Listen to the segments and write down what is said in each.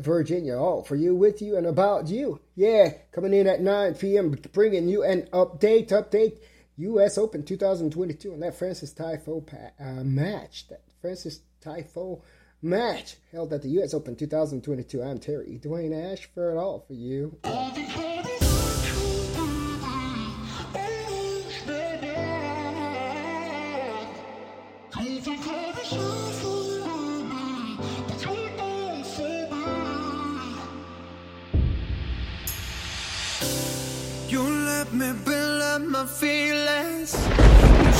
Virginia. All for you, with you, and about you. Yeah, coming in at 9 p.m., bringing you an update, update. U.S. Open 2022 and that Frances Tiafoe uh, match. That Frances Tiafoe match held at the U.S. Open 2022. I'm Terry Dwayne Ashford, all for you. Me my feelings. You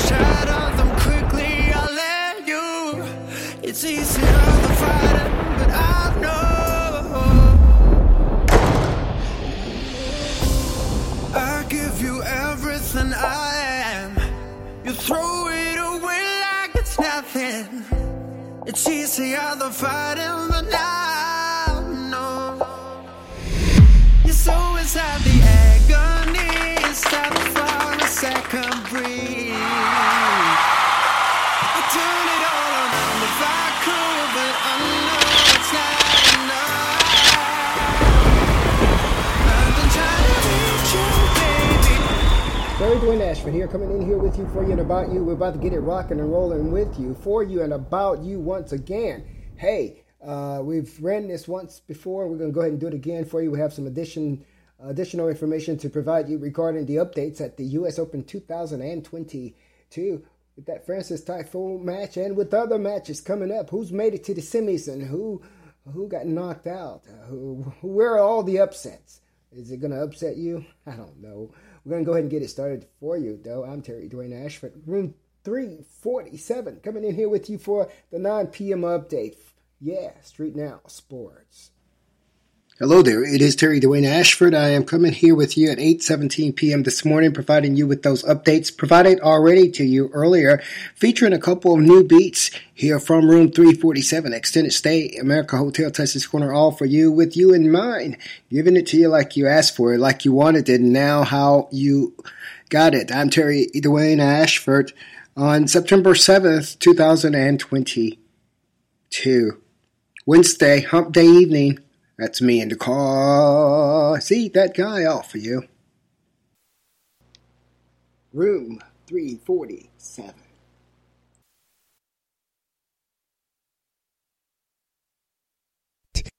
them quickly, I let you. It's easier than fighting, but I know. I give you everything I am. You throw it away like it's nothing. It's fighting, but I Terry Dwayne Ashford here, coming in here with you for you and about you. We're about to get it rocking and rolling with you, for you and about you once again. Hey, uh, we've ran this once before. We're going to go ahead and do it again for you. We have some addition additional information to provide you regarding the updates at the U.S. Open 2022 with that Frances Tiafoe match and with other matches coming up. Who's made it to the semis and who who got knocked out? Uh, who, where are all the upsets? Is it going to upset you? I don't know. We're going to go ahead and get it started for you, though. I'm Terry Dwayne Ashford, room 347, coming in here with you for the 9 p.m. update. Yeah, Street Now Sports. Hello there. It is Terry Dwayne Ashford. I am coming here with you at 8:17 p.m. this morning, providing you with those updates provided already to you earlier, featuring a couple of new beats here from Room 347, Extended Stay, America Hotel, Tysons Corner, all for you, with you in mind, giving it to you like you asked for it, like you wanted it, and now how you got it. I'm Terry Dwayne Ashford on September 7th, 2022, Wednesday, Hump Day evening. That's me in the car. See that guy off for you. Room 347.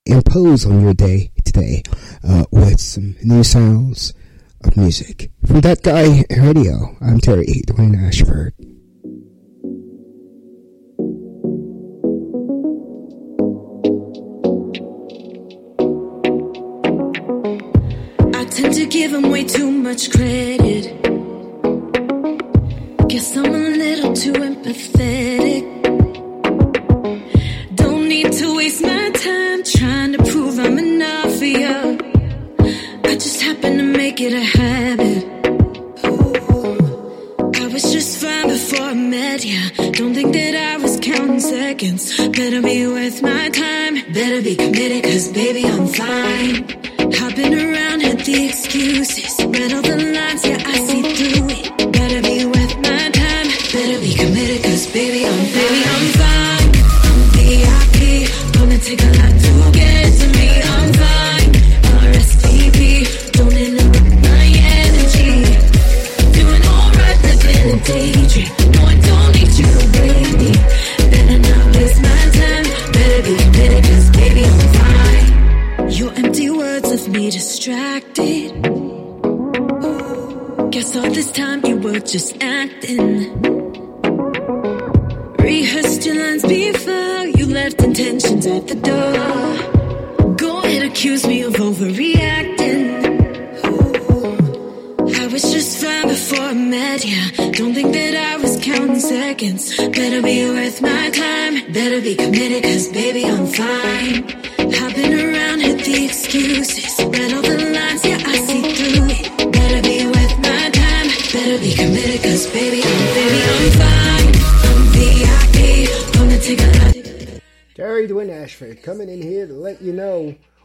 Impose on your day today uh, with some new sounds of music. For that guy radio, I'm Terry Dwayne Ashford. Tend to give him way too much credit. Guess I'm a little too empathetic. Don't need to waste my time trying to prove I'm enough for you. I just happen to make it a habit. I was just fine before I met ya. Don't think that I was counting seconds. Better be worth my time. Better be committed, cause baby, I'm fine. Hopping around at the excuses. Read all the lines, yeah, I see through it. Better be worth my time. Better be committed, cause baby, I'm baby, I'm fine. I'm VIP. Gonna take a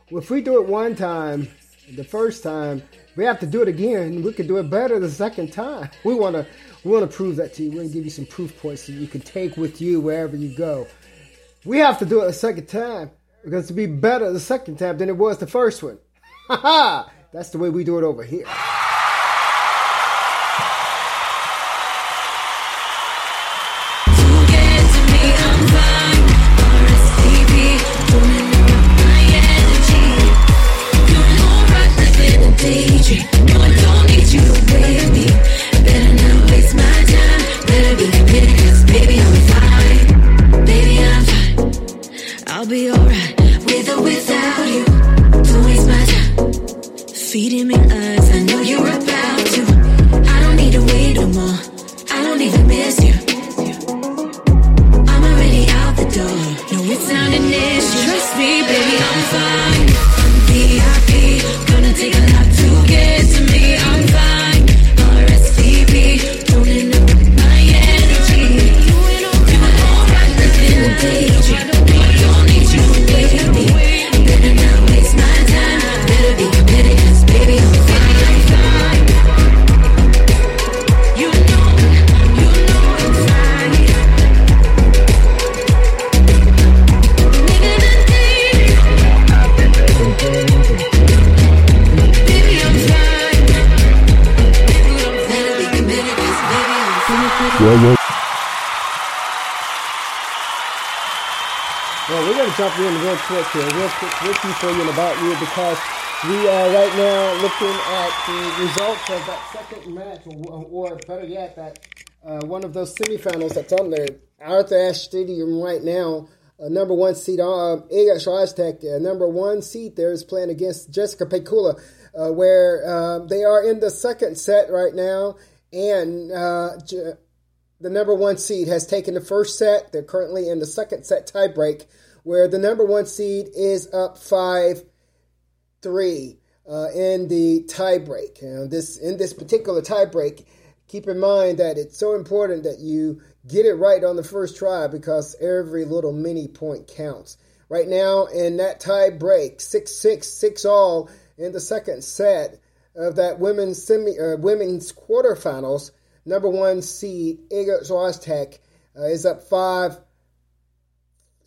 if we do it one time, the first time, we have to do it again. We could do it better the second time. We want to we want to prove that to you. We're going to give you some proof points that you can take with you wherever you go. We have to do it a second time because to be better the second time than it was the first one. Ha ha! That's the way we do it over here. Nothing jump in real quick here, real quick with you for you and about you because we are right now looking at the results of that second match, or, or better yet, that uh, one of those semifinals that's on there. Arthur Ashe Stadium right now, uh, number one seed, uh, Iga Swiatek, uh, number one seed there is playing against Jessica Pegula, uh, where uh, they are in the second set right now, and uh, the number one seed has taken the first set. They're currently in the second set tiebreak, where the number one seed is up five three uh, in the tiebreak. This in this particular tiebreak, keep in mind that it's so important that you get it right on the first try because every little mini point counts. Right now, in that tie break, six six six all in the second set of that women's semi uh, women's quarterfinals. Number one seed Iga Swiatek uh, is up five,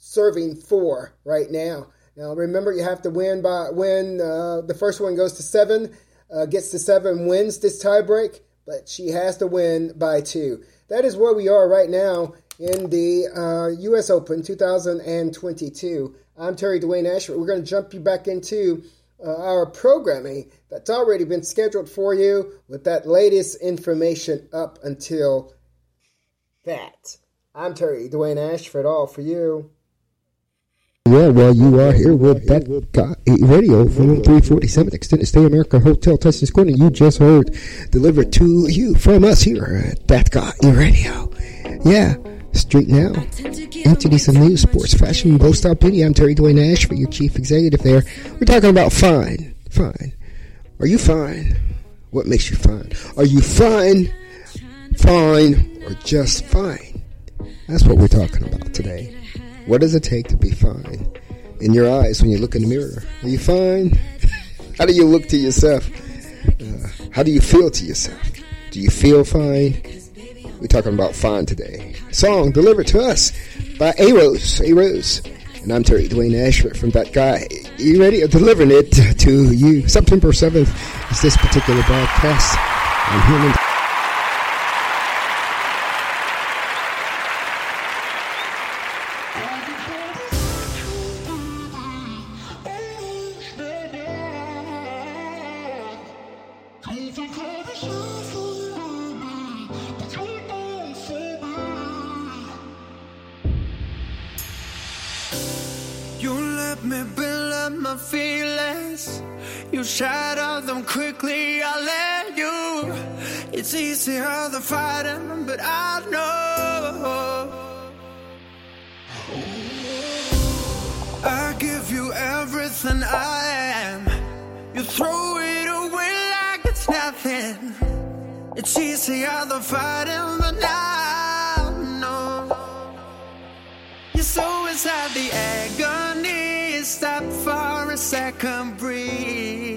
serving four right now. Now remember, you have to win by when Uh, the first one goes to seven, uh, gets to seven, wins this tiebreak, but she has to win by two. That is where we are right now in the uh, U.S. Open 2022. I'm Terry Dwayne Ashford. We're going to jump you back into uh, our programming that's already been scheduled for you with that latest information up until that. I'm Terry Dwayne Ashford, all for you. Yeah, well, you are here with that guy radio from 347 Extended Stay America Hotel Tustin Square, and you just heard delivered to you from us here at That Guy Radio. Yeah, Street Now. Entities of news, sports, fashion, bow style beauty. I'm Terry Dwayne Ash for your chief executive there. We're talking about fine. Fine. Are you fine? What makes you fine? Are you fine, fine, or just fine? That's what we're talking about today. What does it take to be fine? In your eyes when you look in the mirror. Are you fine? How do you look to yourself? Uh, how do you feel to yourself? Do you feel fine? We're talking about fine today. Song delivered to us by A'Rose. A Rose. And I'm Terry Dwayne Ashford from That Guy. You ready? Delivering it to you. September 7th is this particular broadcast. I'm human. It's easier the fighting, but I know. I give you everything I am. You throw it away like it's nothing. It's easier the fighting, but I know. You're so inside the agony. Stop for a second, breathe.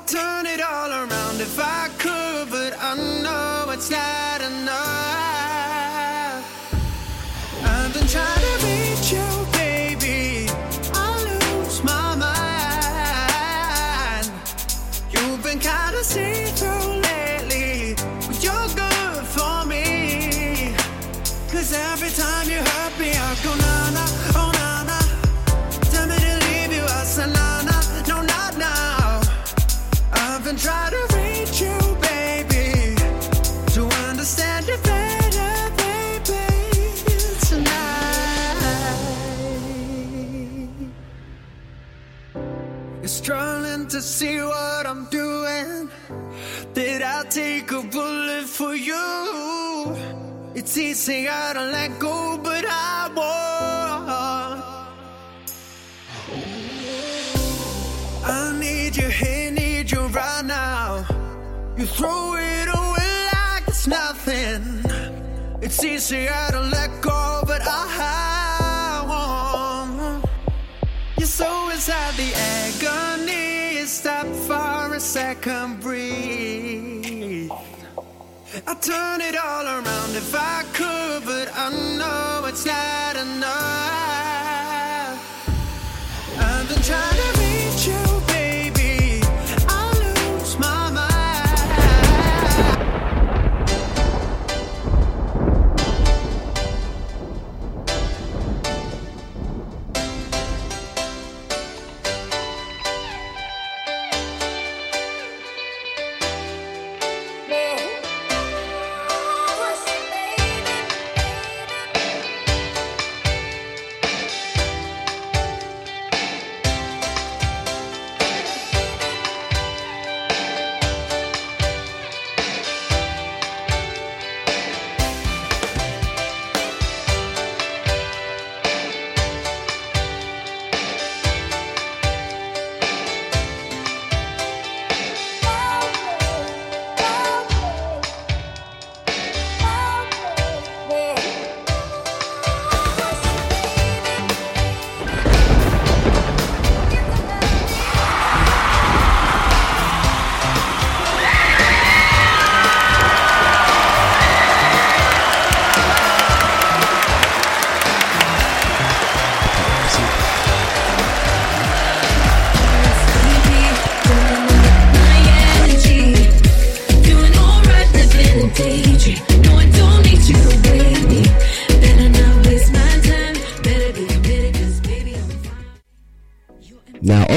Turn it all around if I could, but I know it's not enough. I've been trying to reach you, baby. I lose my mind. You've been kinda see through see what I'm doing. Did I take a bullet for you? It's easy, I don't let go, but I won't. I need you here, need you right now. You throw it away like it's nothing. It's easier to let go, but I won't. You're so inside the agony. Stop for a second, breathe. I turn it all around if I could, but I know it's not enough. I've been trying to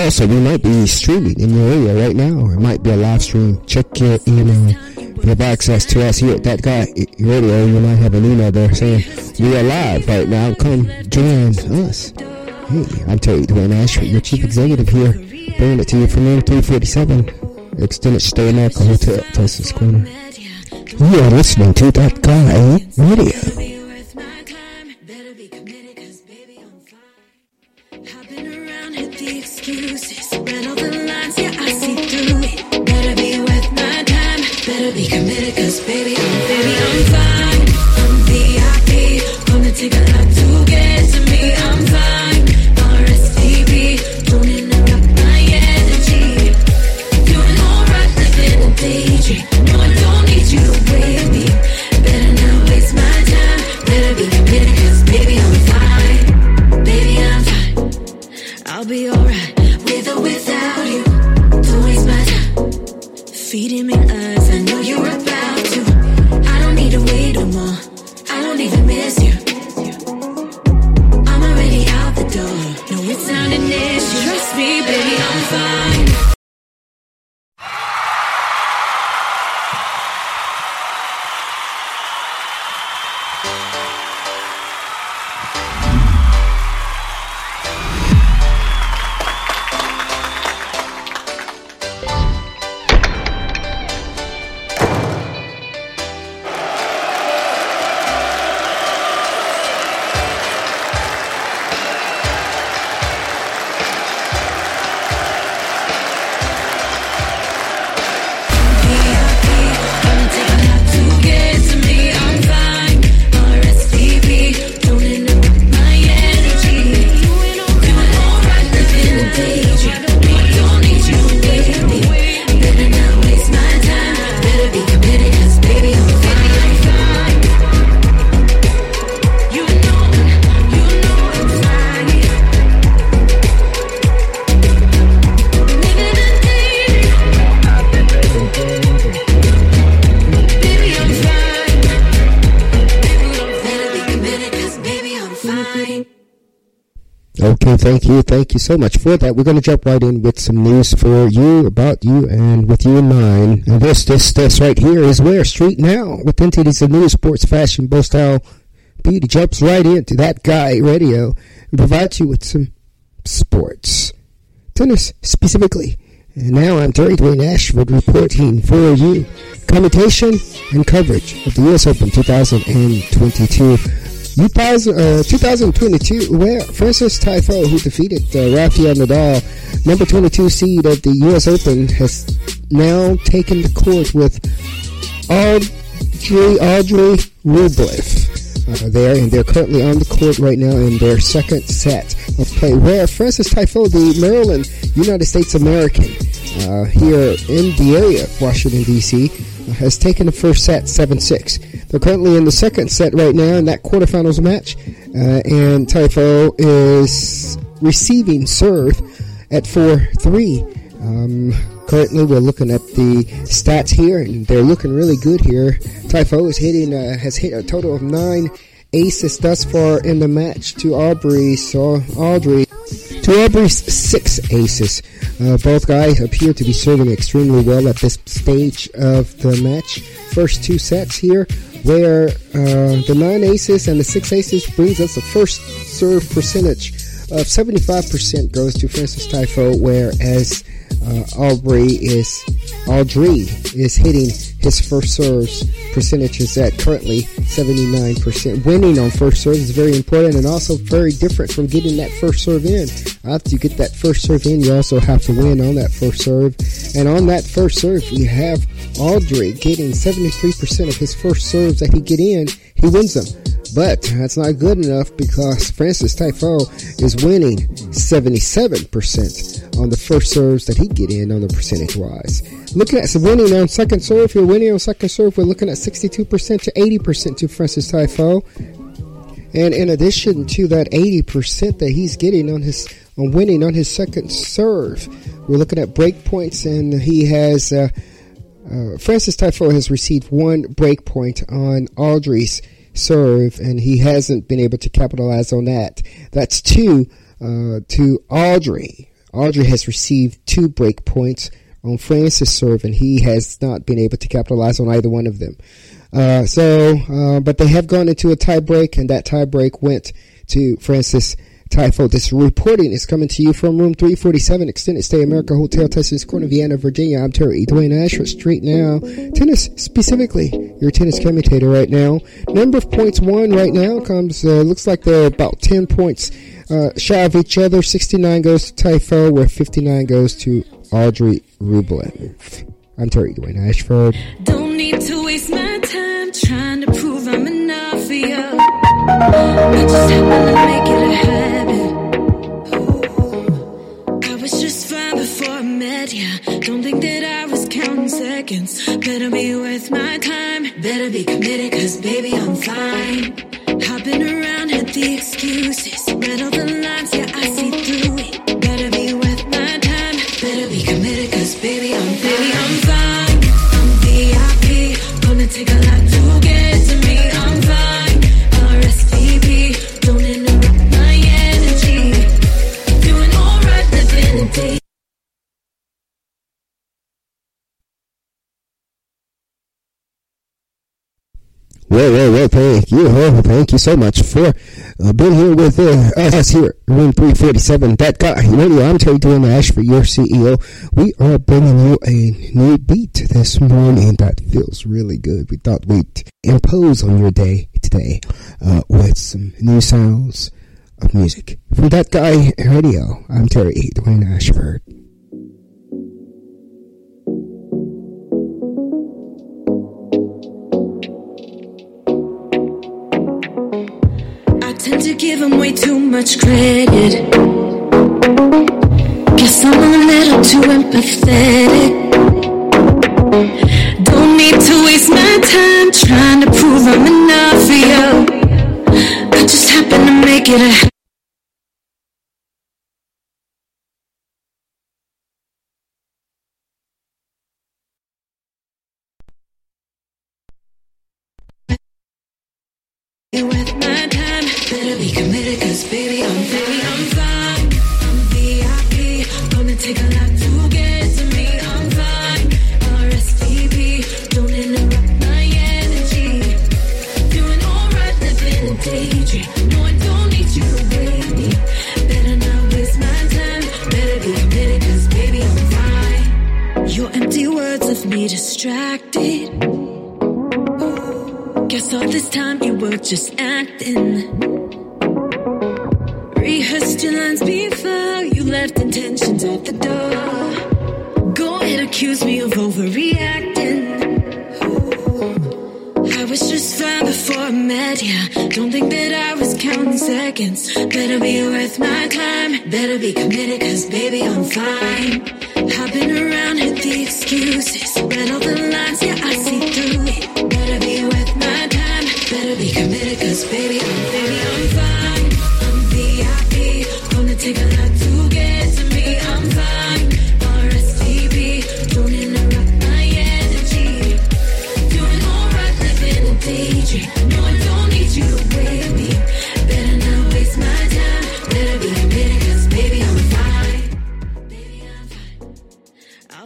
also, we might be streaming in your area right now, or it might be a live stream. Check your email. If you have access to us here at That Guy Radio, you might have an email there saying, We are live right now. Come join us. Hey, I'm Terry Dwayne Asher, your chief executive here, bringing it to you from room 347, Extended Stay America Hotel, Tysons Corner. You are listening to That Guy Radio. Be committed, 'cause baby, I'm, baby, I'm fine. I'm VIP. Gonna take a lot to Okay, thank you. Thank you so much for that. We're going to jump right in with some news for you, about you, and with you in mind. And this, this, this right here is where Street Now, with entities of news, sports, fashion, bow style, beauty, jumps right into that guy radio and provides you with some sports. Tennis, specifically. And now I'm Terry Dwayne Ashford reporting for you commentation and coverage of the U.S. Open 2022. 2000, uh, 2022, where Frances Tiafoe, who defeated uh, Rafael Nadal, number 22 seed of the U.S. Open, has now taken the court with Audrey, Audrey Rublev. Uh, there, and they're currently on the court right now in their second set of play. Where Frances Tiafoe, the Maryland United States American, uh, here in the area of Washington, D.C., has taken the first set 7 6. They're currently in the second set right now in that quarterfinals match, uh, and Tiafoe is receiving serve at 4 3. Um, currently, we're looking at the stats here, and they're looking really good here. Tiafoe is hitting, uh, has hit a total of nine aces thus far in the match to Aubrey. So Audrey to every six aces. Uh, both guys appear to be serving extremely well at this stage of the match. First two sets here, where uh, the nine aces and the six aces brings us a first serve percentage of 75% goes to Frances Tiafoe, whereas uh, Aubrey is Audrey is hitting his first serves percentages at currently 79%. Winning on first serve is very important and also very different from getting that first serve in. After you get that first serve in, you also have to win on that first serve. And on that first serve, we have Audrey getting 73% of his first serves that he get in, he wins them. But that's not good enough because Frances Tiafoe is winning 77% on the first serves that he get in on the percentage wise. Looking at winning on second serve, you're winning on second serve, we're looking at 62% to 80% to Frances Tiafoe. And in addition to that 80% that he's getting on his on winning on his second serve, we're looking at break points, and he has uh, uh, Frances Tiafoe has received one break point on Audrey's serve, and he hasn't been able to capitalize on that. That's two uh, to Audrey. Audrey has received two break points on Frances' serve, and he has not been able to capitalize on either one of them. Uh, so, uh, but they have gone into a tie break, and that tie break went to Frances Tiafoe. This reporting is coming to you from room 347, Extended Stay America Hotel, Tysons Corner, Vienna, Virginia. I'm Terry Dwayne Ashford Street now. Tennis, specifically, your tennis commentator right now. Number of points won right now comes, uh, looks like they're about 10 points uh, shy of each other. 69 goes to Tiafoe, where 59 goes to Audrey Rublev. I'm Terry Dwayne Ashford. Don't need to waste my time trying to prove excuses. Read all the lines, yeah, I see through Well, well, well, thank you. Oh, thank you so much for uh, being here with uh, us here, room 347. That guy, radio. I'm Terry Dwayne Ashford, your CEO. We are bringing you a new beat this morning that feels really good. We thought we'd impose on your day today uh, with some new sounds of music. From That Guy Radio, I'm Terry Dwayne Ashford. Tend to give him way too much credit. Guess I'm a little too empathetic. Don't need to waste my time trying to prove I'm enough for you. I just happen to make it a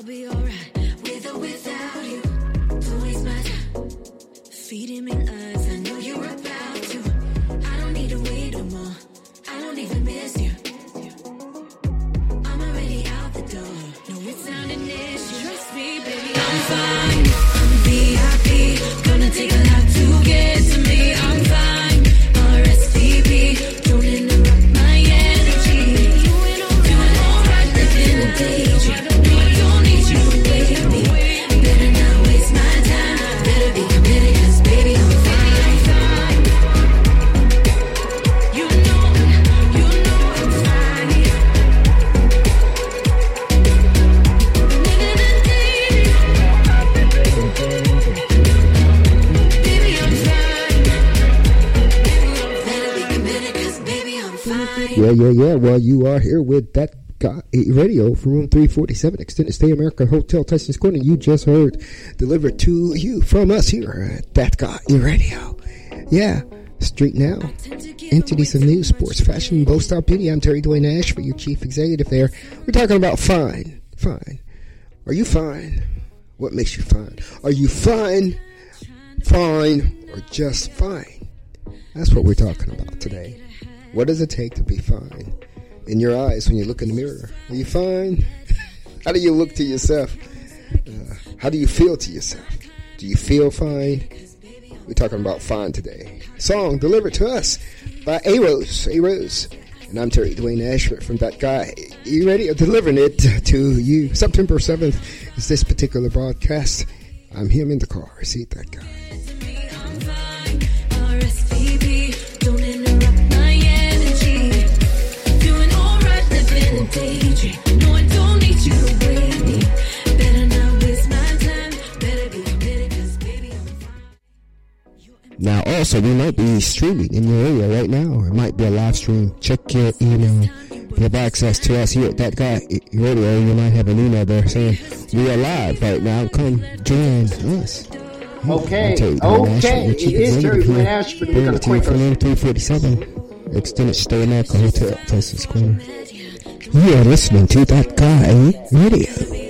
I'll be alright with or without you. Don't waste my time. Feeding me lies, You are here with that guy eh, radio from room 347, Extended Stay America Hotel, Tyson's Corner. You just heard delivered to you from us here at That Guy Radio. Yeah, Street Now. Entities of news, sports, fashion, bow style beauty. I'm Terry Dwayne Ash for your chief executive there. We're talking about fine. Fine. Are you fine? What makes you fine? Are you fine, fine, or just fine? That's what we're talking about today. What does it take to be fine? In your eyes when you look in the mirror. Are you fine? How do you look to yourself? Uh, how do you feel to yourself? Do you feel fine? We're talking about fine today. Song delivered to us by A'Rose. A Rose. And I'm Terry Dwayne Ashford from That Guy. You ready? Delivering it to you. September 7th is this particular broadcast. I'm him in the car. See that guy. Now, also, we might be streaming in your area right now, or it might be a live stream. Check your email. If you have access to us here at That Guy Radio, you might have an email there saying, We are live right now. Come join us. Okay, I'm Terry Dwayne okay, it Terry executive Ashford. We're it to quick 347, Extended Stay America Hotel, Tysons Corner. You are listening to That Guy Radio.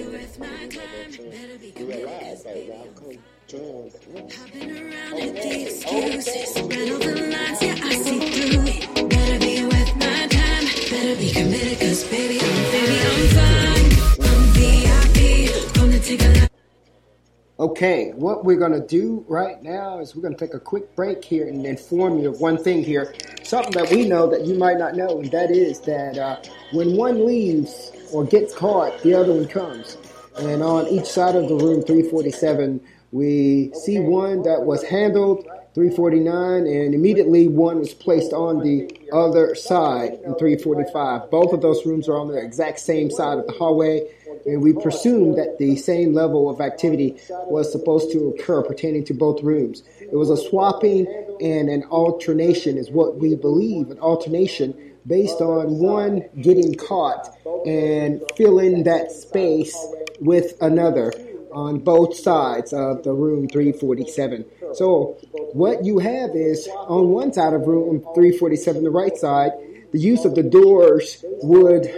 Okay, what we're going to do right now is we're going to take a quick break here and inform you of one thing here. Something that we know that you might not know, and that is that uh, when one leaves or gets caught, the other one comes. And on each side of the room, 347, we see one that was handled, 349, and immediately one was placed on the other side in 345. Both of those rooms are on the exact same side of the hallway, and we presume that the same level of activity was supposed to occur pertaining to both rooms. It was a swapping and an alternation, is what we believe, an alternation based on one getting caught and filling that space with another on both sides of the room 347. So what you have is on one side of room 347, the right side, the use of the doors would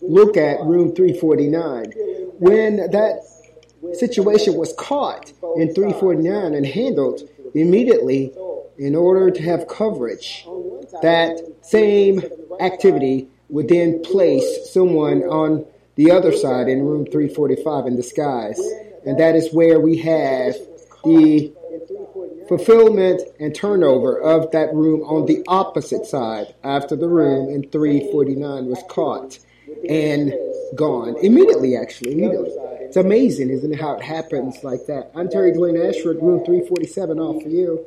look at room 349. When that situation was caught in 349 and handled immediately in order to have coverage, that same activity would then place someone on the other side in room 345 in disguise. And that is where we have the fulfillment and turnover of that room on the opposite side after the room in 349 was caught and gone. Immediately actually immediately. It's amazing isn't it how it happens like that? I'm terry dwayne ashford room 347 off for you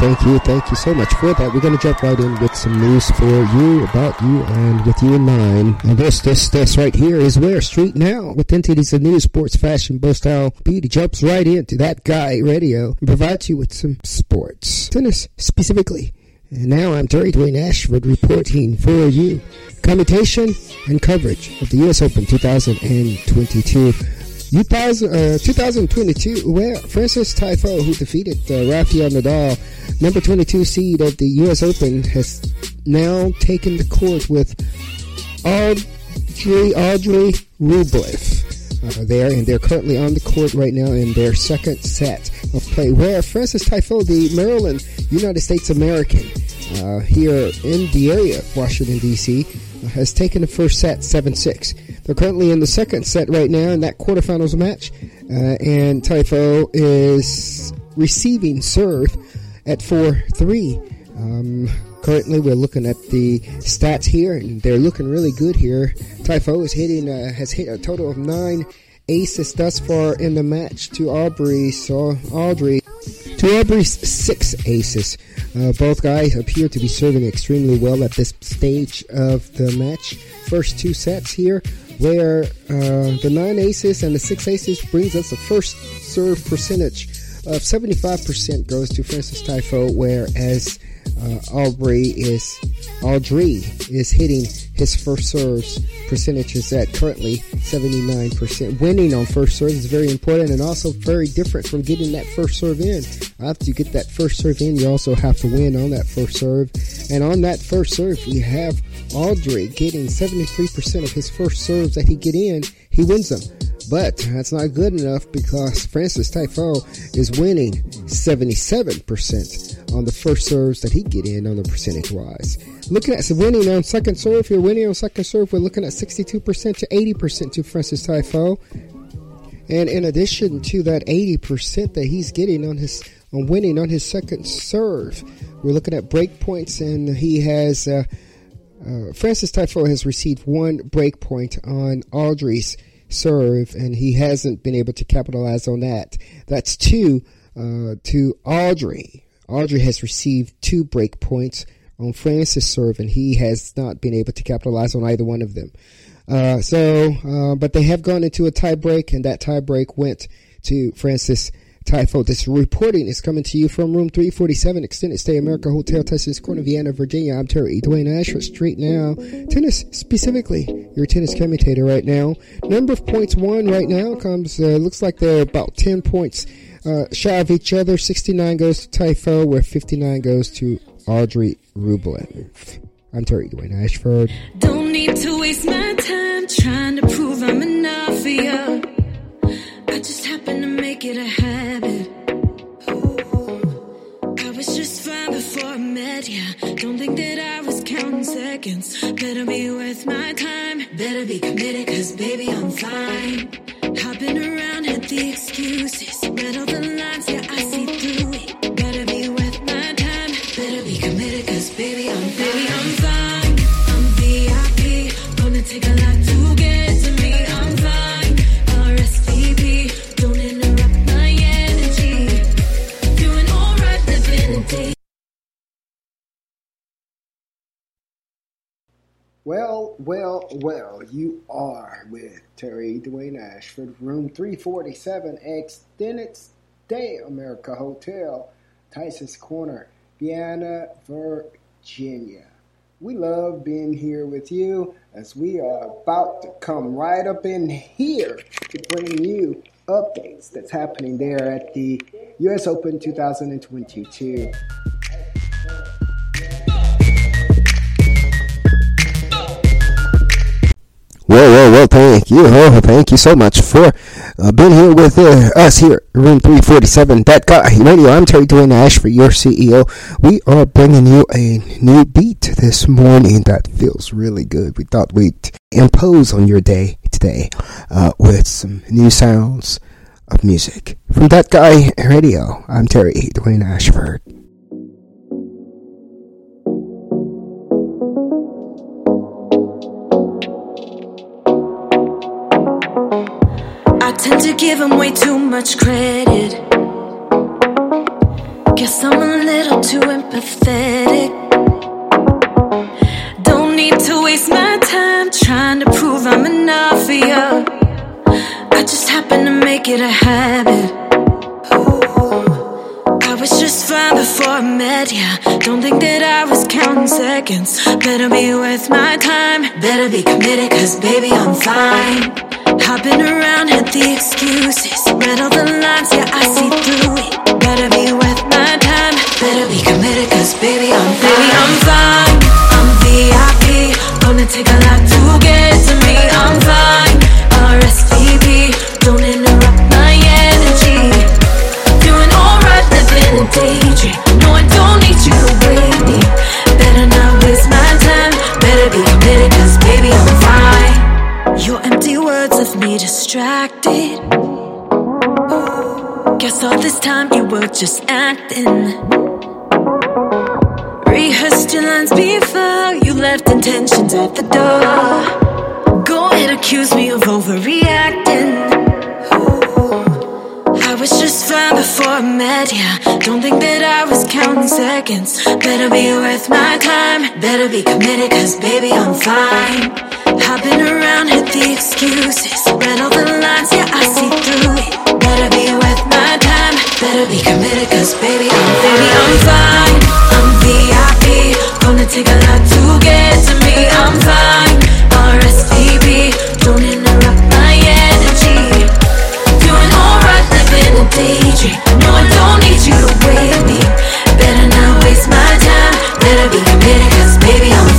thank you, thank you so much for that. We're going to jump right in with some news for you, about you, and with you in mind. And this, this, this right here is where Street Now, with entities of news, sports, fashion, bow style, beauty, jumps right into that guy radio and provides you with some sports. Tennis, specifically. And now I'm Terry Dwayne Ashford reporting for you. Commutation and coverage of the U.S. Open 2022. 2000, uh, 2022, where Frances Tiafoe, who defeated uh, Rafael Nadal, number 22 seed of the U.S. Open, has now taken the court with Audrey, Audrey Rublev uh, there, and they're currently on the court right now in their second set of play. Where Frances Tiafoe, the Maryland United States American, uh, here in the area of Washington, D.C., has taken the first set 7-6. They're currently in the second set right now in that quarterfinals match, uh, and Tiafoe is receiving serve at 4-3. Um, currently, we're looking at the stats here, and they're looking really good here. Tiafoe is hitting, uh, has hit a total of nine aces thus far in the match to Aubrey. So Audrey to Aubrey's six aces. Uh, both guys appear to be serving extremely well at this stage of the match. First two sets here, where uh, the nine aces and the six aces brings us the first serve percentage of 75% goes to Frances Tiafoe, whereas uh, Aubrey is Audrey is hitting his first serves percentages at currently 79%. Winning on first serve is very important and also very different from getting that first serve in. After you get that first serve in, you also have to win on that first serve. And on that first serve, we have Audrey getting 73% of his first serves that he get in, he wins them. But that's not good enough because Frances Tiafoe is winning 77% on the first serves that he get in on the percentage wise. Looking at winning on second serve, if you're winning on second serve, we're looking at 62% to 80% to Frances Tiafoe. And in addition to that 80% that he's getting on his on winning on his second serve, we're looking at break points, and he has uh, uh, Frances Tiafoe has received one break point on Audrey's serve, and he hasn't been able to capitalize on that. That's two uh, to Audrey. Audrey has received two break points on Frances' serve, and he has not been able to capitalize on either one of them. Uh, so, uh, but they have gone into a tie break, and that tie break went to Frances Tiafoe. This reporting is coming to you from room 347, Extended Stay America Hotel, Tysons Corner, Vienna, Virginia. I'm Terry Dwayne Ashford Street now. Tennis, specifically, your tennis commentator right now. Number of points won right now comes, uh, looks like they're about 10 points uh, shy of each other. 69 goes to Tiafoe, where 59 goes to Audrey Rublev. I'm Terry Dwayne Ashford. Don't need to waste my time trying to prove I'm enough for you. Just happened to make it a habit. I was just fine before I met ya. Don't think that I was counting seconds. Better be worth my time. Better be committed, cause baby, I'm fine. Hopping around, hit the excuses. Read all the lines, yeah, I see Well, well, well, you are with Terry Dwayne Ashford, room 347, Extended Stay America Hotel, Tyson's Corner, Vienna, Virginia. We love being here with you as we are about to come right up in here to bring you updates that's happening there at the US Open 2022. Whoa, whoa, whoa, thank you. Oh, thank you so much for uh, being here with uh, us here, room 347. That guy, radio. I'm Terry Dwayne Ashford, your CEO. We are bringing you a new beat this morning that feels really good. We thought we'd impose on your day today uh, with some new sounds of music. From That Guy Radio, I'm Terry Dwayne Ashford. To give him way too much credit. Guess I'm a little too empathetic. Don't need to waste my time trying to prove I'm enough for you. I just happen to make it a habit. I was just fine before I met ya. Don't think that I was counting seconds. Better be worth my time. Better be committed, cause baby, I'm fine. Hopping around, hit the excuses. Read all the lines, yeah, I see through it. Better be worth my time. Better be committed, cause baby, I'm. Baby, I'm fine. I'm VIP. Gonna take a lot distracted. Guess all this time you were just acting. Rehearsed your lines before you left intentions at the door. Go ahead, accuse me of overreacting. I was just fine before I met ya. Don't think that I was counting seconds. Better be worth my time. Better be committed, cause baby, I'm fine. Hopping around, hit the excuses. Read all the lines, yeah, I see through it. Better be worth my time. Better be committed, baby, I'm baby, I'm fine. I'm VIP. Gonna take a lot to get to me. I'm fine. RSVP. Don't interrupt my energy. Doing alright, living a daydream. No, I don't need you to wait me. Better not waste my time. Better be committed, cause baby, I'm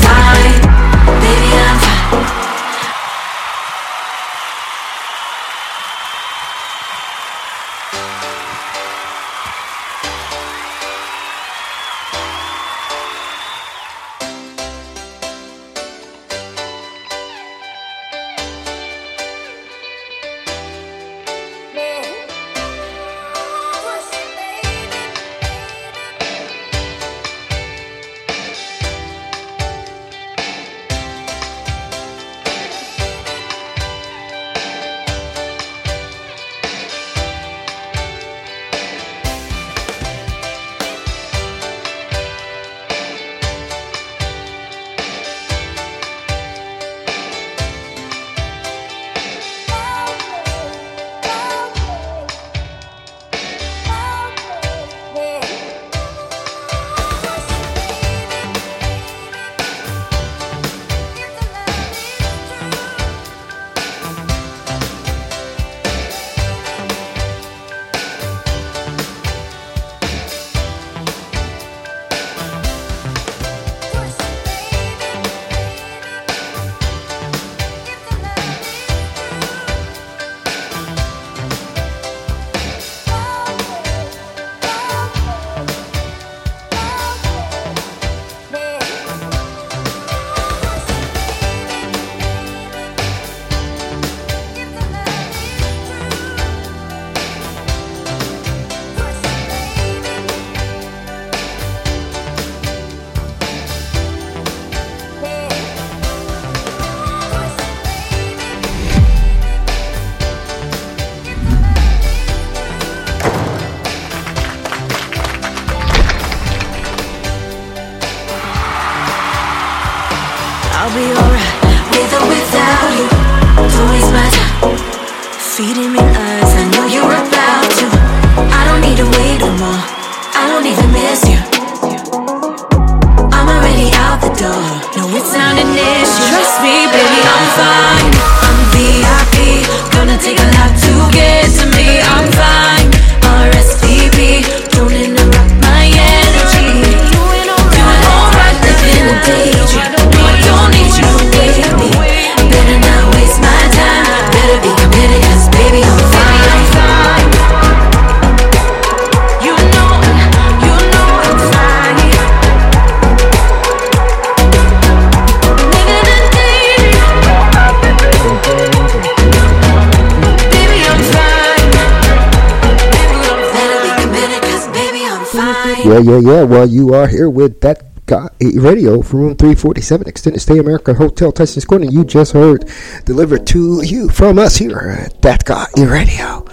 yeah, yeah, yeah. Well, you are here with that guy eh, radio from room 347, Extended Stay America Hotel, Tyson's Corner. You just heard delivered to you from us here at That Guy Radio.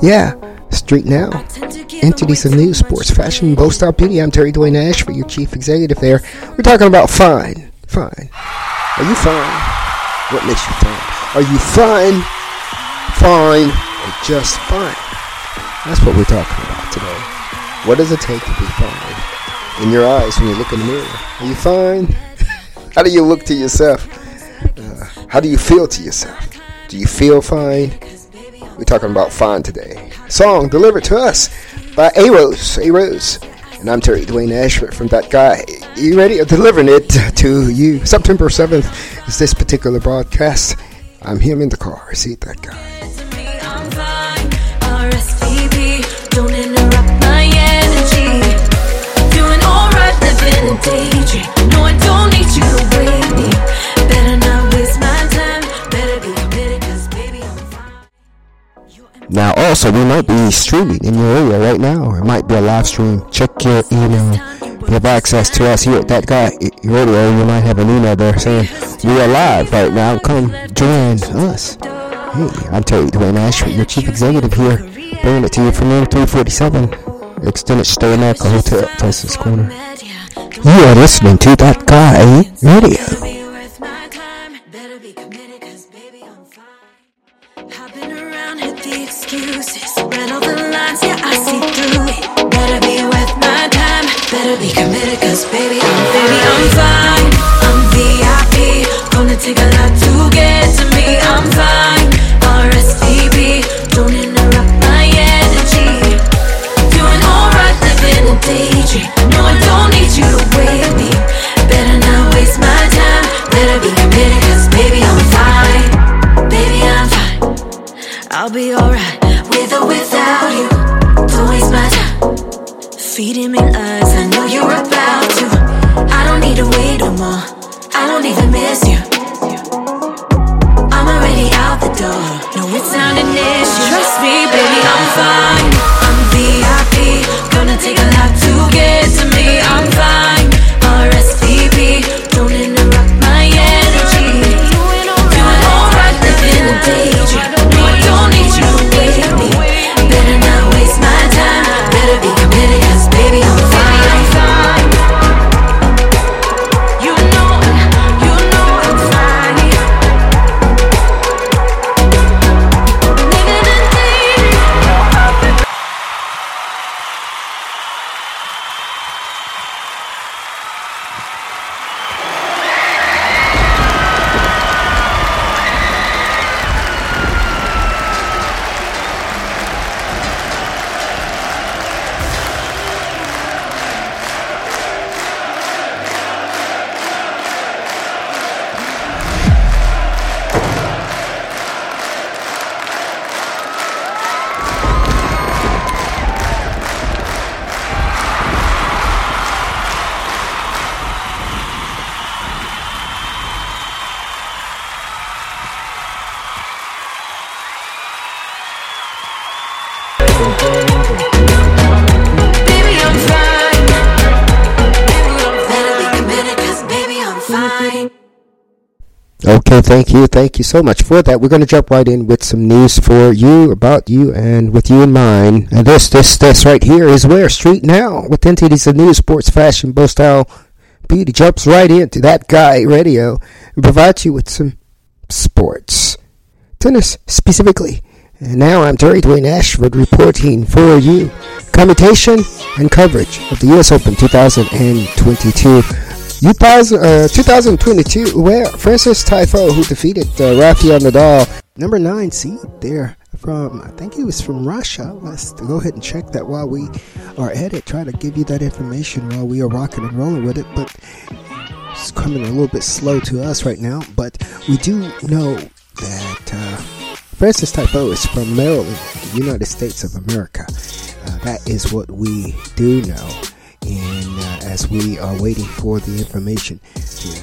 Yeah, Street Now. Entities of news, sports, fashion, bow style beauty. I'm Terry Dwayne Ashford, your chief executive there. We're talking about fine. Fine. Are you fine? What makes you fine? Are you fine? Fine or just fine? That's what we're talking about today. What does it take to be fine? In your eyes when you look in the mirror. Are you fine? How do you look to yourself? Uh, how do you feel to yourself? Do you feel fine? We're talking about fine today. Song delivered to us by A'Rose. A Rose. And I'm Terry Dwayne Ashford from That Guy. You ready? I'm Delivering it to you. September 7th is this particular broadcast. I'm him in the car. See that guy. Now, also, we might be streaming in your area right now, or it might be a live stream. Check your email. You have access to us here at That Guy Radio, you might have an email there saying, We are live right now. Come join us. Hey, I'm Terry Dwayne Ashford, your chief executive here, bringing it to you from room 347, Extended Stay America Hotel, Tyson's Corner. You are listening to That Guy Radio. Take a lot to get to me. I'm fine. RSVP. Don't No, I don't need you. To wait thank you. Thank you so much for that. We're going to jump right in with some news for you, about you, and with you in mind. And this, this, this right here is where Street Now, with entities of news, sports, fashion, bow style, beauty, jumps right into that guy radio and provides you with some sports. Tennis, specifically. And now I'm Terry Dwayne Ashford reporting for you commutation and coverage of the U.S. Open 2022. 2000, uh, 2022, where Frances Tiafoe, who defeated uh, Rafael Nadal, number nine seed there from, I think he was from Russia. Let's go ahead and check that while we are at it. Try to give you that information while we are rocking and rolling with it, but it's coming a little bit slow to us right now. But we do know that uh, Frances Tiafoe is from Maryland, United States of America. Uh, that is what we do know. As we are waiting for the information to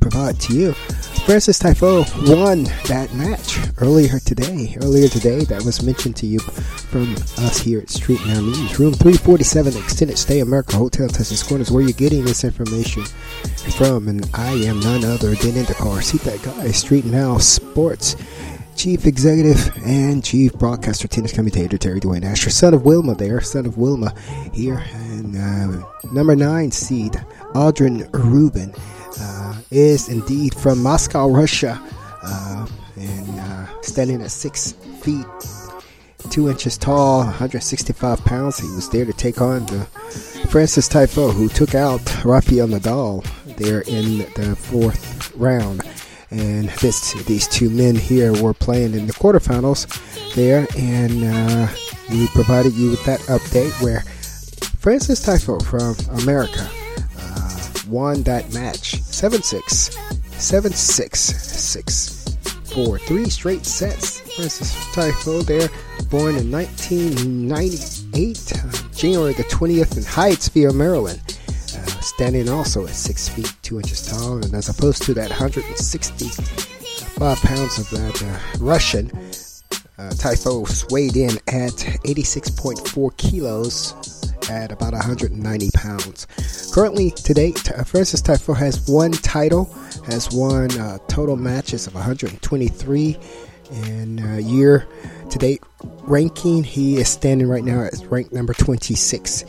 provide to you, Frances Tiafoe won that match earlier today. Earlier today, that was mentioned to you from us here at Street Now News. Room 347, Extended Stay America Hotel, Tysons Corners, where you're getting this information from. And I am none other than in the car. See that guy, Street Now Sports. Chief Executive and Chief Broadcaster, tennis commentator Terry Dwayne Asher, son of Wilma there, son of Wilma here, and uh, number nine seed Audrin Rubin uh, is indeed from Moscow, Russia, uh, and uh, standing at six feet two inches tall, 165 pounds. He was there to take on the Frances Tiafoe, who took out Rafael Nadal there in the fourth round. And this, these two men here were playing in the quarterfinals there, and uh, we provided you with that update where Frances Tiafoe from America uh, won that match 7 6, 7 6, 6 4, three straight sets. Frances Tiafoe there, born in 1998, uh, January the 20th in Hyattsville, Maryland. Standing also at 6 feet 2 inches tall, and as opposed to that 165 pounds of that uh, Russian, uh, Tiafoe weighed in at 86.4 kilos at about 190 pounds. Currently, to date, uh, Frances Tiafoe has one title, has won uh, total matches of 123, and uh, year to date ranking, he is standing right now at rank number 26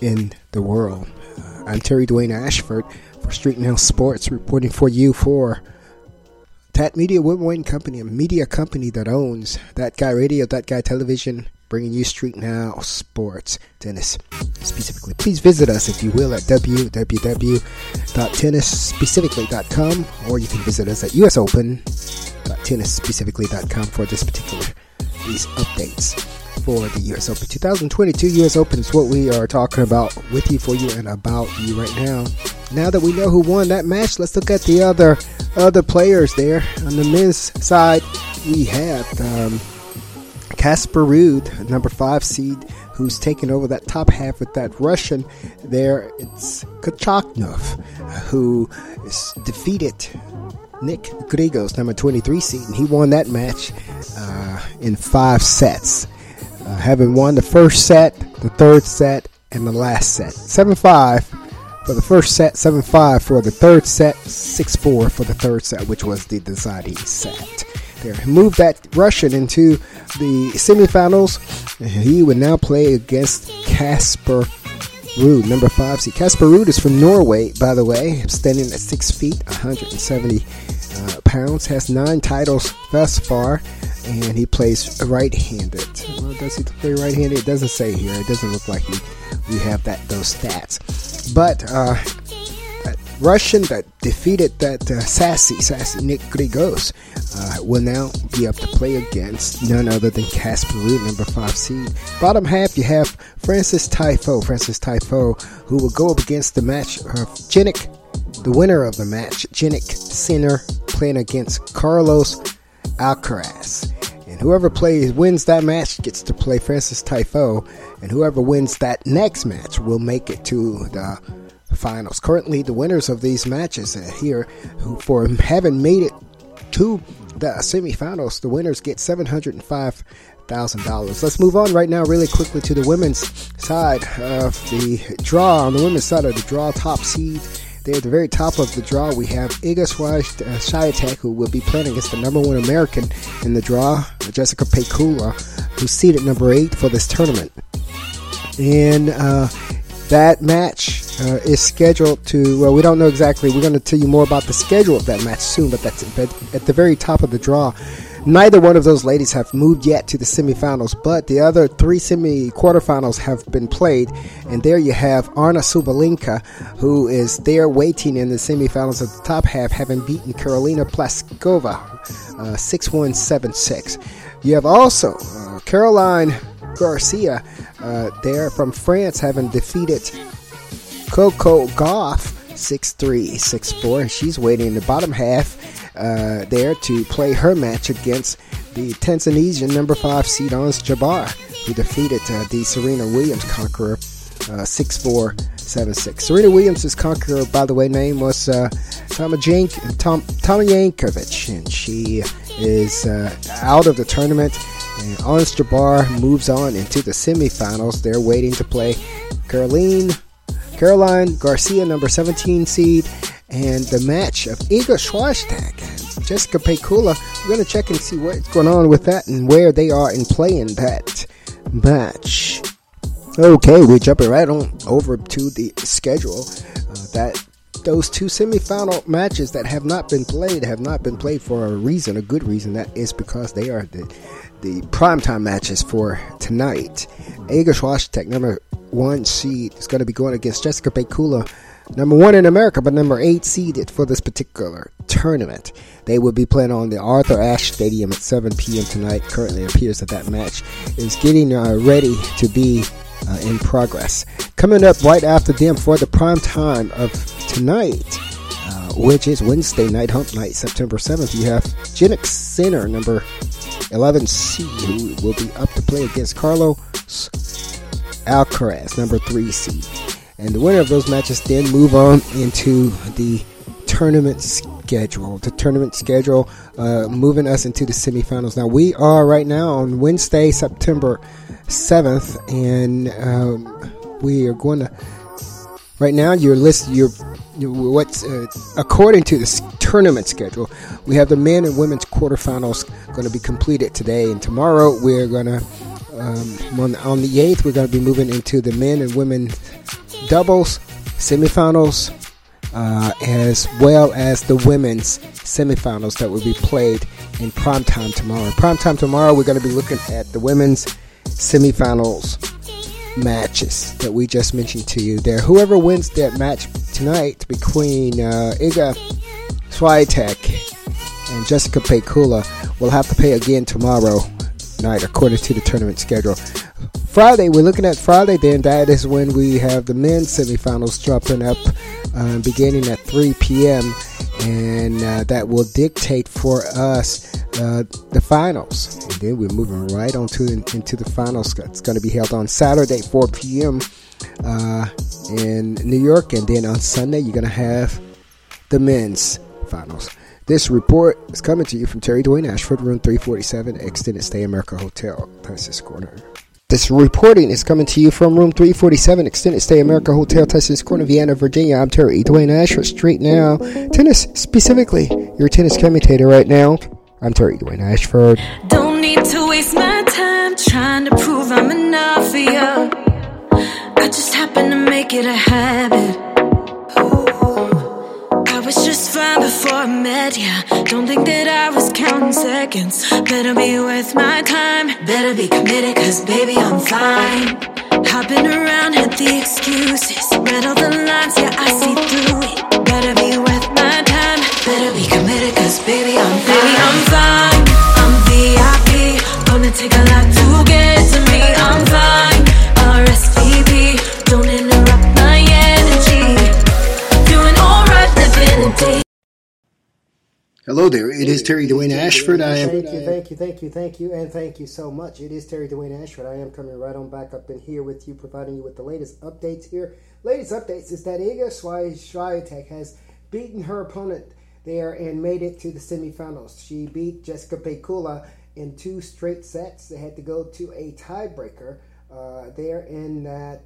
in the world. I'm Terry Dwayne Ashford for Street Now Sports, reporting for you for Tat Media Woodwayne Company, a media company that owns That Guy Radio, That Guy Television, bringing you Street Now Sports Tennis specifically. Please visit us, if you will, at www.tennisspecifically.com or you can visit us at usopen.tennisspecifically.com for this particular these updates for the US Open 2022 US Open is what we are talking about with you for you and about you right now. Now that we know who won that match, let's look at the other other players there. On the men's side, we have um, Casper Ruud, number five seed, who's taken over that top half with that Russian there. It's Khachanov, who is defeated Nick Kyrgios, number 23 seed, and he won that match uh, in five sets, uh, having won the first set, the third set, and the last set. 7 5 for the first set, 7 5 for the third set, 6 4 for the third set, which was the deciding set. There, moved that Russian into the semifinals. He would now play against Casper Ruud, number five seed. Casper Ruud is from Norway, by the way, standing at six feet, 170 uh, pounds, has nine titles thus far, and he plays right-handed. Well, does he play right-handed? It doesn't say here. It doesn't look like he, we have that those stats. But uh, Russian that defeated that uh, sassy, sassy Nick Kyrgios uh, will now be up to play against none other than Casper Ruud, number five seed. Bottom half, you have Frances Tiafoe, Frances Tiafoe, who will go up against the match of Jannik, the winner of the match, Jannik Sinner, playing against Carlos Alcaraz. And whoever plays wins that match gets to play Frances Tiafoe, and whoever wins that next match will make it to the finals. Currently, the winners of these matches here, who for having made it to the semifinals, the winners get seven hundred and five thousand dollars. Let's move on right now, really quickly, to the women's side of the draw. On the women's side of the draw, top seed. There at the very top of the draw, we have Iga Swiatek, who will be playing against the number one American in the draw, Jessica Pegula, who's seeded number eight for this tournament. And uh, that match uh, is scheduled to, well, we don't know exactly. We're going to tell you more about the schedule of that match soon, but that's at the very top of the draw. Neither one of those ladies have moved yet to the semifinals, but the other three semi quarterfinals have been played. And there you have Aryna Sabalenka, who is there waiting in the semifinals of the top half, having beaten Karolina Pliskova uh, 6 1 7 6. You have also uh, Caroline Garcia uh, there from France, having defeated Coco Gauff 6 3 6 4. She's waiting in the bottom half uh, there to play her match against the Tanzanian number 5 seed Ons Jabeur, who defeated uh, the Serena Williams conqueror uh, 6 4 7 6. Serena Williams' conqueror, by the way, name was uh, Jank- Tom, Toma Yankovic, and she is uh, out of the tournament And Ons Jabeur moves on into the semifinals. They're waiting to play Caroline, Caroline Garcia, number 17 seed, and the match of Iga Swiatek and Jessica Pegula. We're going to check and see what's going on with that and where they are in playing that match. Okay, we're jumping right on over to the schedule. Uh, that those two semifinal matches that have not been played have not been played for a reason, a good reason. That is because they are the the primetime matches for tonight. Iga Swiatek, number one seed, is going to be going against Jessica Pegula, number one in America, but number eight seeded for this particular tournament. They will be playing on the Arthur Ashe Stadium at 7 p.m. tonight. Currently, appears that that match is getting uh, ready to be uh, in progress. Coming up right after them for the prime time of tonight, uh, which is Wednesday night, Hump Night, September 7th, you have Jannik Sinner, number 11C, who will be up to play against Carlos Alcaraz, number 3 seed. And the winner of those matches then move on into the tournament schedule. The tournament schedule uh, moving us into the semifinals. Now we are right now on Wednesday, September 7th, and um, we are going to. Right now, your list, your what's uh, according to this tournament schedule, we have the men and women's quarterfinals going to be completed today and tomorrow. We're to um, on, on the eighth, we're going to be moving into the men and women doubles semifinals, uh, as well as the women's semifinals that will be played in prime time tomorrow. Prime time tomorrow, we're going to be looking at the women's semifinals matches that we just mentioned to you there. Whoever wins that match tonight between uh, Iga Swiatek and Jessica Pegula will have to pay again tomorrow night, according to the tournament schedule. Friday, we're looking at Friday, then that is when we have the men's semifinals dropping up uh, beginning at 3 p.m. And uh, that will dictate for us uh, the finals. And then we're moving right on to into the finals. It's going to be held on Saturday, 4 p.m. Uh, in New York. And then on Sunday, you're going to have the men's finals. This report is coming to you from Terry Dwayne Ashford, room 347, Extended Stay America Hotel, Tysons Corner. This reporting is coming to you from room 347, Extended Stay America Hotel, Tysons Corner, Vienna, Virginia. I'm Terry Dwayne Ashford, Street Now. Tennis, specifically, your tennis commentator right now. I'm Terry Dwayne Ashford. Don't need to waste my time trying to prove I'm enough for you. I just happen to make it a habit was just fine before I met ya. Don't think that I was counting seconds. Better be worth my time. Better be committed, cause baby, I'm fine. Hopping around, hit the excuses. Read all the lines, yeah, I see through it. Better be worth my time. Better be committed, cause baby, I'm fine. Baby, I'm fine. I'm VIP. Gonna take a lot to get to me. I'm Hello there, it is Terry Dwayne Ashford. I am. Thank you, thank you, thank you, thank you, and thank you so much. It is Terry Dwayne Ashford. I am coming right on back up in here with you, providing you with the latest updates here. Latest updates is that Iga Swiatek has beaten her opponent there and made it to the semifinals. She beat Jessica Pegula in two straight sets. They had to go to a tiebreaker uh, there in that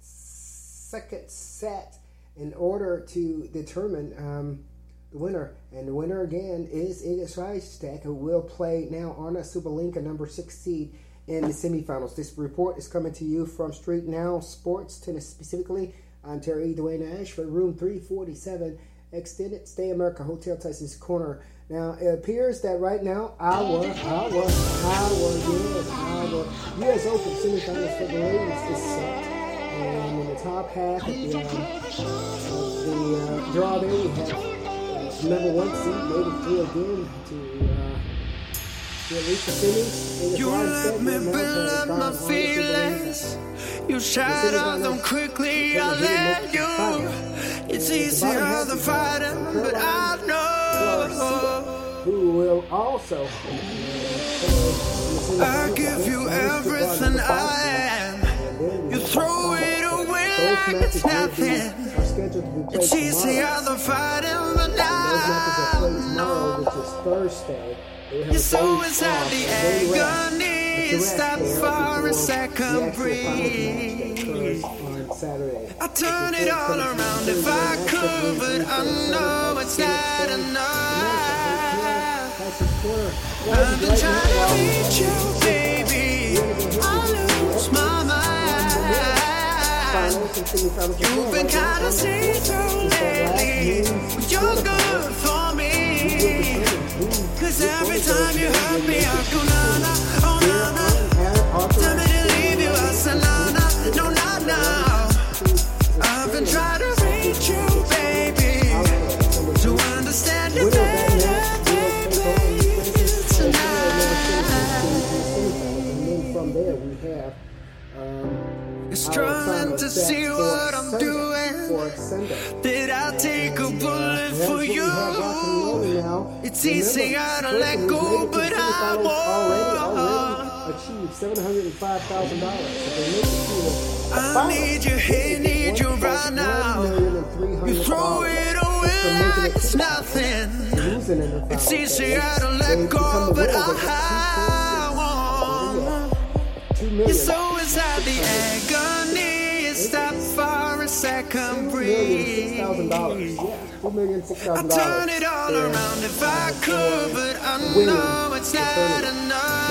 second set in order to determine um, the winner. And the winner again is Iga Swiatek, who will play now Aryna Sabalenka, number six seed, in the semifinals. This report is coming to you from Street Now Sports, tennis specifically. I'm Terry Dwayne Ashford room 347, Extended Stay America Hotel Tysons Corner. Now, it appears that right now, our, our, our, yes, our U.S. Open semifinals for the ladies is set. And in the top half of the, of the uh, draw there, we have number one seed made it through again to, uh, to the semis. In the You let me build up my feelings. You shatter them quickly, I let you. It's easier than fighting, but I know. who will also I give you everything I am. You throw it it's nothing. It's It's easier than fighting, but Those matches are played tomorrow, which is Thursday. Your soul inside the agony. Stop for a second breathe. I turn it all around if I could, but I know it's not enough. I've been trying to reach you, mind. You've been kinda see through lately. You're good for me. Cause every time you hurt me, I go na Sunday. Did I take a bullet for you? have rock and rolling now. It's Remember, easier to person let go, made it to but I won't. already, already achieved seven hundred and five thousand dollars. So they make it to the I need you here, need you right now. You throw it away like it's nothing. Losing in the final. It's easier to let go, but I won't. Two Your million. soul inside the agony. Stop for a second Two million six breathe. thousand dollars. Yeah, two million six I thousand dollars. turn it all around if I could, but I know it's not. Enough.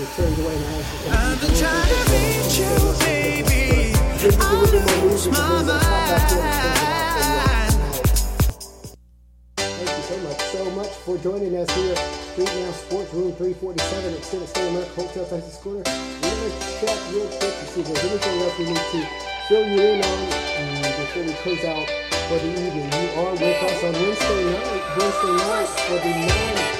it turns away and asks I've been trying to reach you, baby. I lose my mind. Thank you so much, so much for joining us here. Street Now Sports Room 347 at Center State America Hotel Tysons Corner. We're going to check real quick to see if there's anything else we need to fill you in on before we close out for the evening. You are with us on Wednesday night, Wednesday night for the 9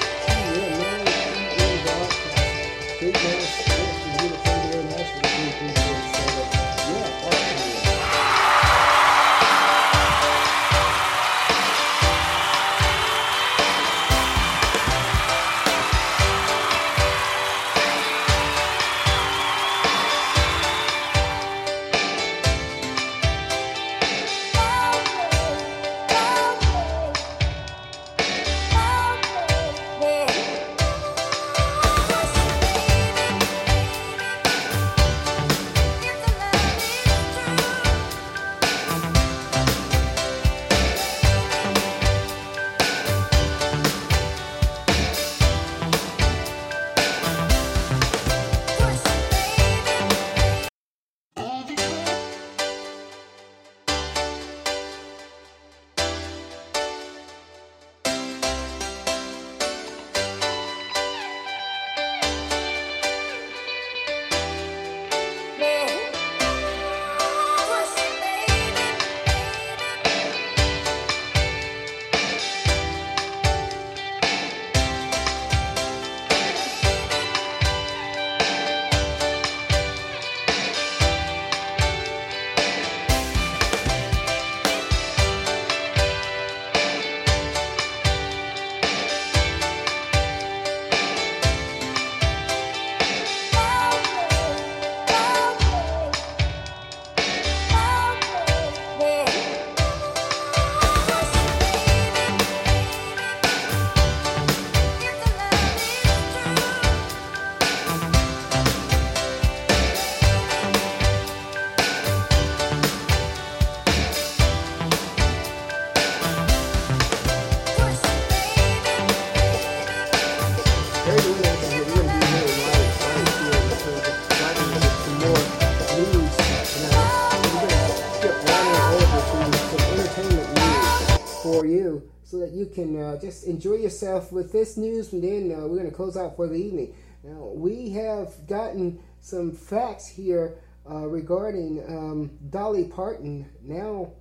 enjoy yourself with this news, and then uh, we're going to close out for the evening. Now, we have gotten some facts here uh, regarding um, Dolly Parton, now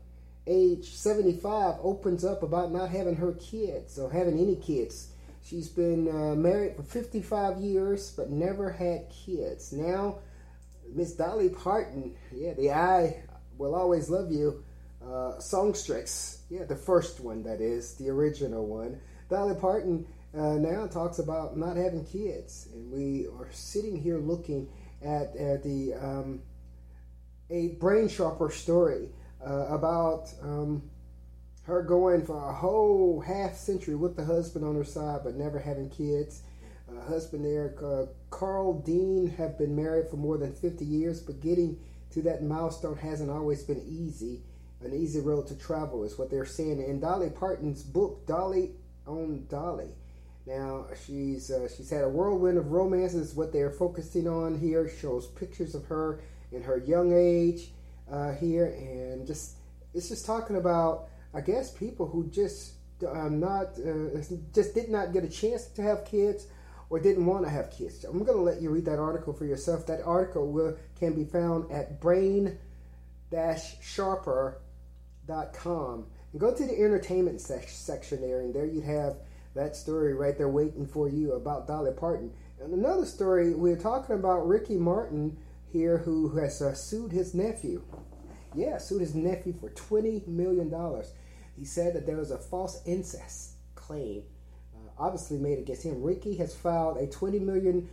age 75, opens up about not having her kids or having any kids. She's been uh, married for 55 years, but never had kids. Now, Miss Dolly Parton, yeah, the I Will Always Love You uh, songstress, yeah, the first one, that is, the original one. Dolly Parton uh, now talks about not having kids. And we are sitting here looking at, at the um, a brain sharper story uh, about um, her going for a whole half century with the husband on her side, but never having kids. Uh, husband there, uh, Carl Dean, have been married for more than 50 years, but getting to that milestone hasn't always been easy. An easy road to travel is what they're saying. In Dolly Parton's book, Dolly on Dolly. Now she's uh, she's had a whirlwind of romances. What they're focusing on here shows pictures of her in her young age uh, here, and just it's just talking about I guess people who just um, not uh, just did not get a chance to have kids or didn't want to have kids. I'm going to let you read that article for yourself. That article will, can be found at brain-sharper.com. Go to the entertainment se- section there, and there you'd have that story right there waiting for you about Dolly Parton. And another story, we're talking about Ricky Martin here who has uh, sued his nephew. Yeah, sued his nephew for $20 million. He said that there was a false incest claim, uh, obviously made against him. Ricky has filed a $20 million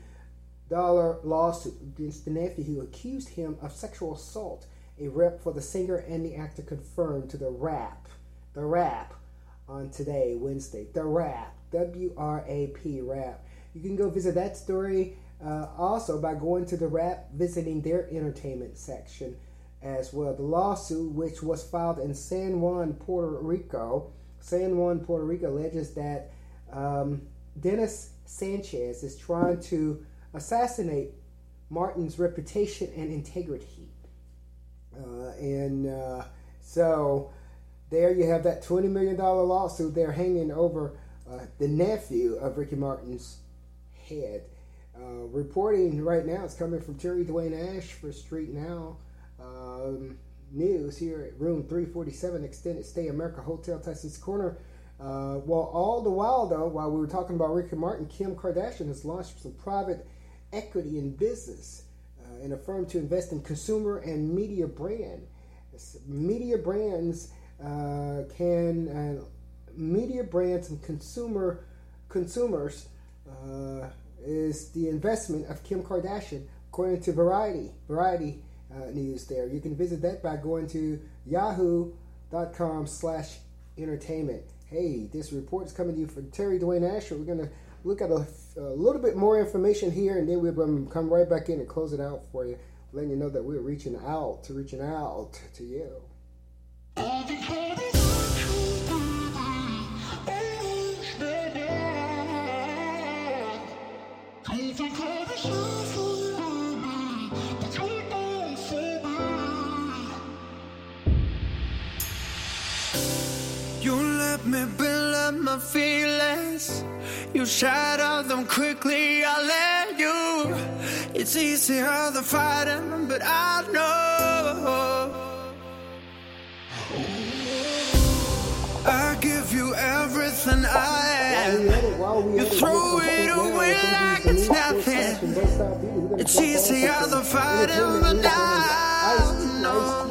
lawsuit against the nephew who accused him of sexual assault. A rep for the singer and the actor confirmed to the Wrap, the Wrap, on today, Wednesday. The Wrap, W R A P, Wrap. You can go visit that story uh, also by going to the Wrap, visiting their entertainment section as well. The lawsuit, which was filed in San Juan, Puerto Rico, San Juan, Puerto Rico, alleges that um, Dennis Sanchez is trying to assassinate Martin's reputation and integrity. Uh, and uh, so there you have that $20 million lawsuit there hanging over uh, the nephew of Ricky Martin's head. Uh, reporting right now is coming from Terry Dwayne Ashford Street Now um, news here at room 347 Extended Stay America Hotel Tyson's Corner. Uh, well, all the while, though, while we were talking about Ricky Martin, Kim Kardashian has launched some private equity in business uh, in a firm to invest in consumer and media brand. Media brands uh, can uh, media brands and consumer consumers uh, is the investment of Kim Kardashian, according to Variety. Variety uh, news there. You can visit that by going to yahoo.com slash entertainment. Hey, this report is coming to you from Terry Dwayne Ashford. We're going to look at a, a, little bit more information here, and then to come right back in and close it out for you, letting you know that we're reaching out to reaching out to you. Me build up my feelings. You shatter them quickly, I let you. It's easier the fighting, but I know. Everything I am. You throw it away like it's nothing. It's easier the fighting, I know.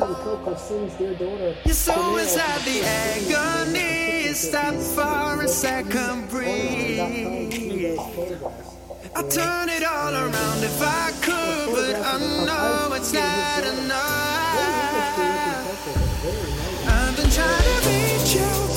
You're so inside the agony stop for a second breathe. I turn it all around if I could, but I know it's not enough. I've been trying to reach you,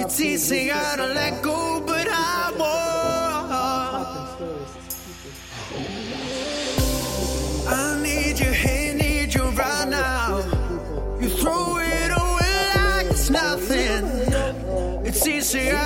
It's easy to let go, but I won't. I need you here, need you right now. You throw it away like it's nothing. It's easier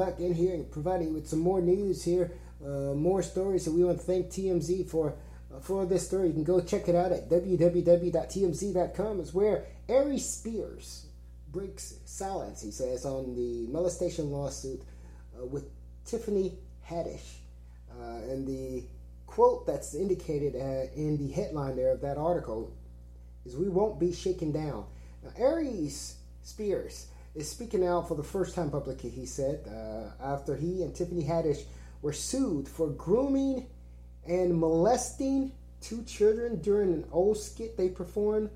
back in here and providing you with some more news here, uh, more stories. So we want to thank TMZ for uh, for this story. You can go check it out at www.tmz.com. It's where Aries Spears breaks silence, he says, on the molestation lawsuit uh, with Tiffany Haddish. Uh, and the quote that's indicated uh, in the headline there of that article is We won't be shaken down. Now, Aries Spears is speaking out for the first time publicly, he said, uh, after he and Tiffany Haddish were sued for grooming and molesting two children during an old skit they performed,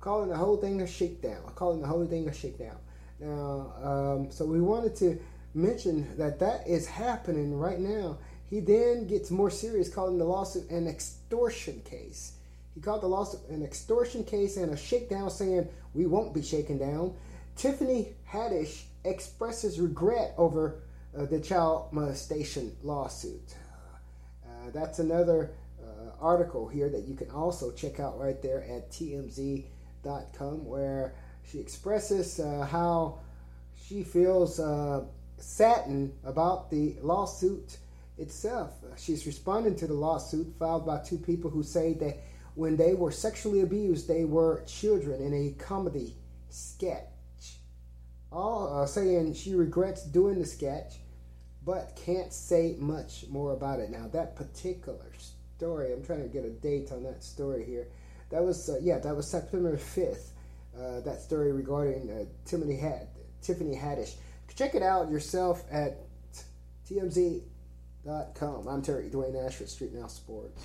calling the whole thing a shakedown, calling the whole thing a shakedown. Now, um, so we wanted to mention that that is happening right now. He then gets more serious, calling the lawsuit an extortion case. He called the lawsuit an extortion case and a shakedown, saying, We won't be shaken down. Tiffany Haddish expresses regret over uh, the child molestation lawsuit. Uh, that's another uh, article here that you can also check out right there at tmz.com where she expresses uh, how she feels uh, saddened about the lawsuit itself. She's responding to the lawsuit filed by two people who say that when they were sexually abused, they were children in a comedy sketch all uh, saying she regrets doing the sketch, but can't say much more about it. Now that particular story, I'm trying to get a date on that story here. That was uh, yeah, that was September 5th. Uh, that story regarding uh, Tiffany Had Tiffany Haddish. Check it out yourself at tmz.com. I'm Terry Dwayne Ashford, Street Now Sports.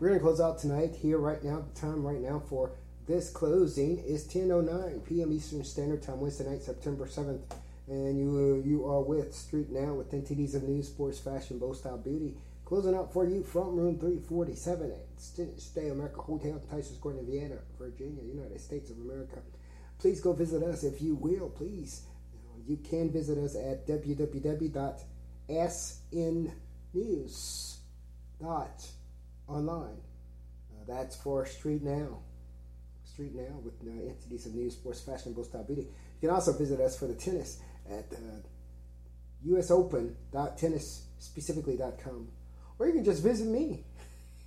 We're going to close out tonight here right now. The time right now for this closing is 10:09 p.m. Eastern Standard Time, Wednesday night, September 7th, and you you are with Street Now with 10 TDs of news, sports, fashion, bow style, beauty. Closing out for you from room 347 at Stay America Hotel, Tysons Corner, Vienna, Virginia, United States of America. Please go visit us if you will, please. You can visit us at www.snnews.online. Uh, that's for Street Now. Street Now with uh, entities of news, sports, fashion, both style beauty. You can also visit us for the tennis at uh, usopen.tennisspecifically.com. Or you can just visit me.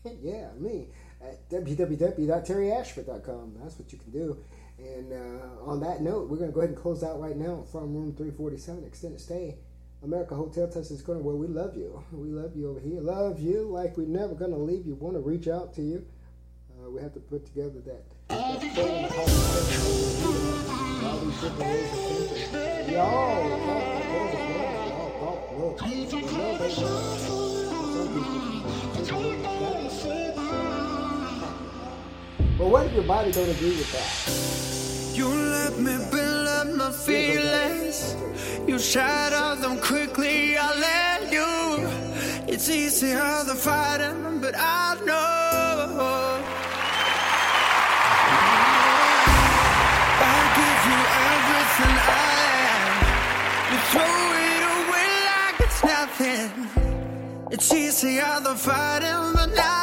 yeah, me at www.terryashford.com. That's what you can do. And uh, on that note, we're going to go ahead and close out right now from room 347, extended stay, America Hotel Tysons Corner, where we love you. We love you over here. Love you like we're never going to leave you. Want to reach out to you. Uh, we have to put together that. But what if your body don't agree with that? You let me build up my feelings. You shatter them quickly, I let you. It's easier the fighting, but I know. I give you everything I am. You throw it away like it's nothing. It's easier the fighting, but now.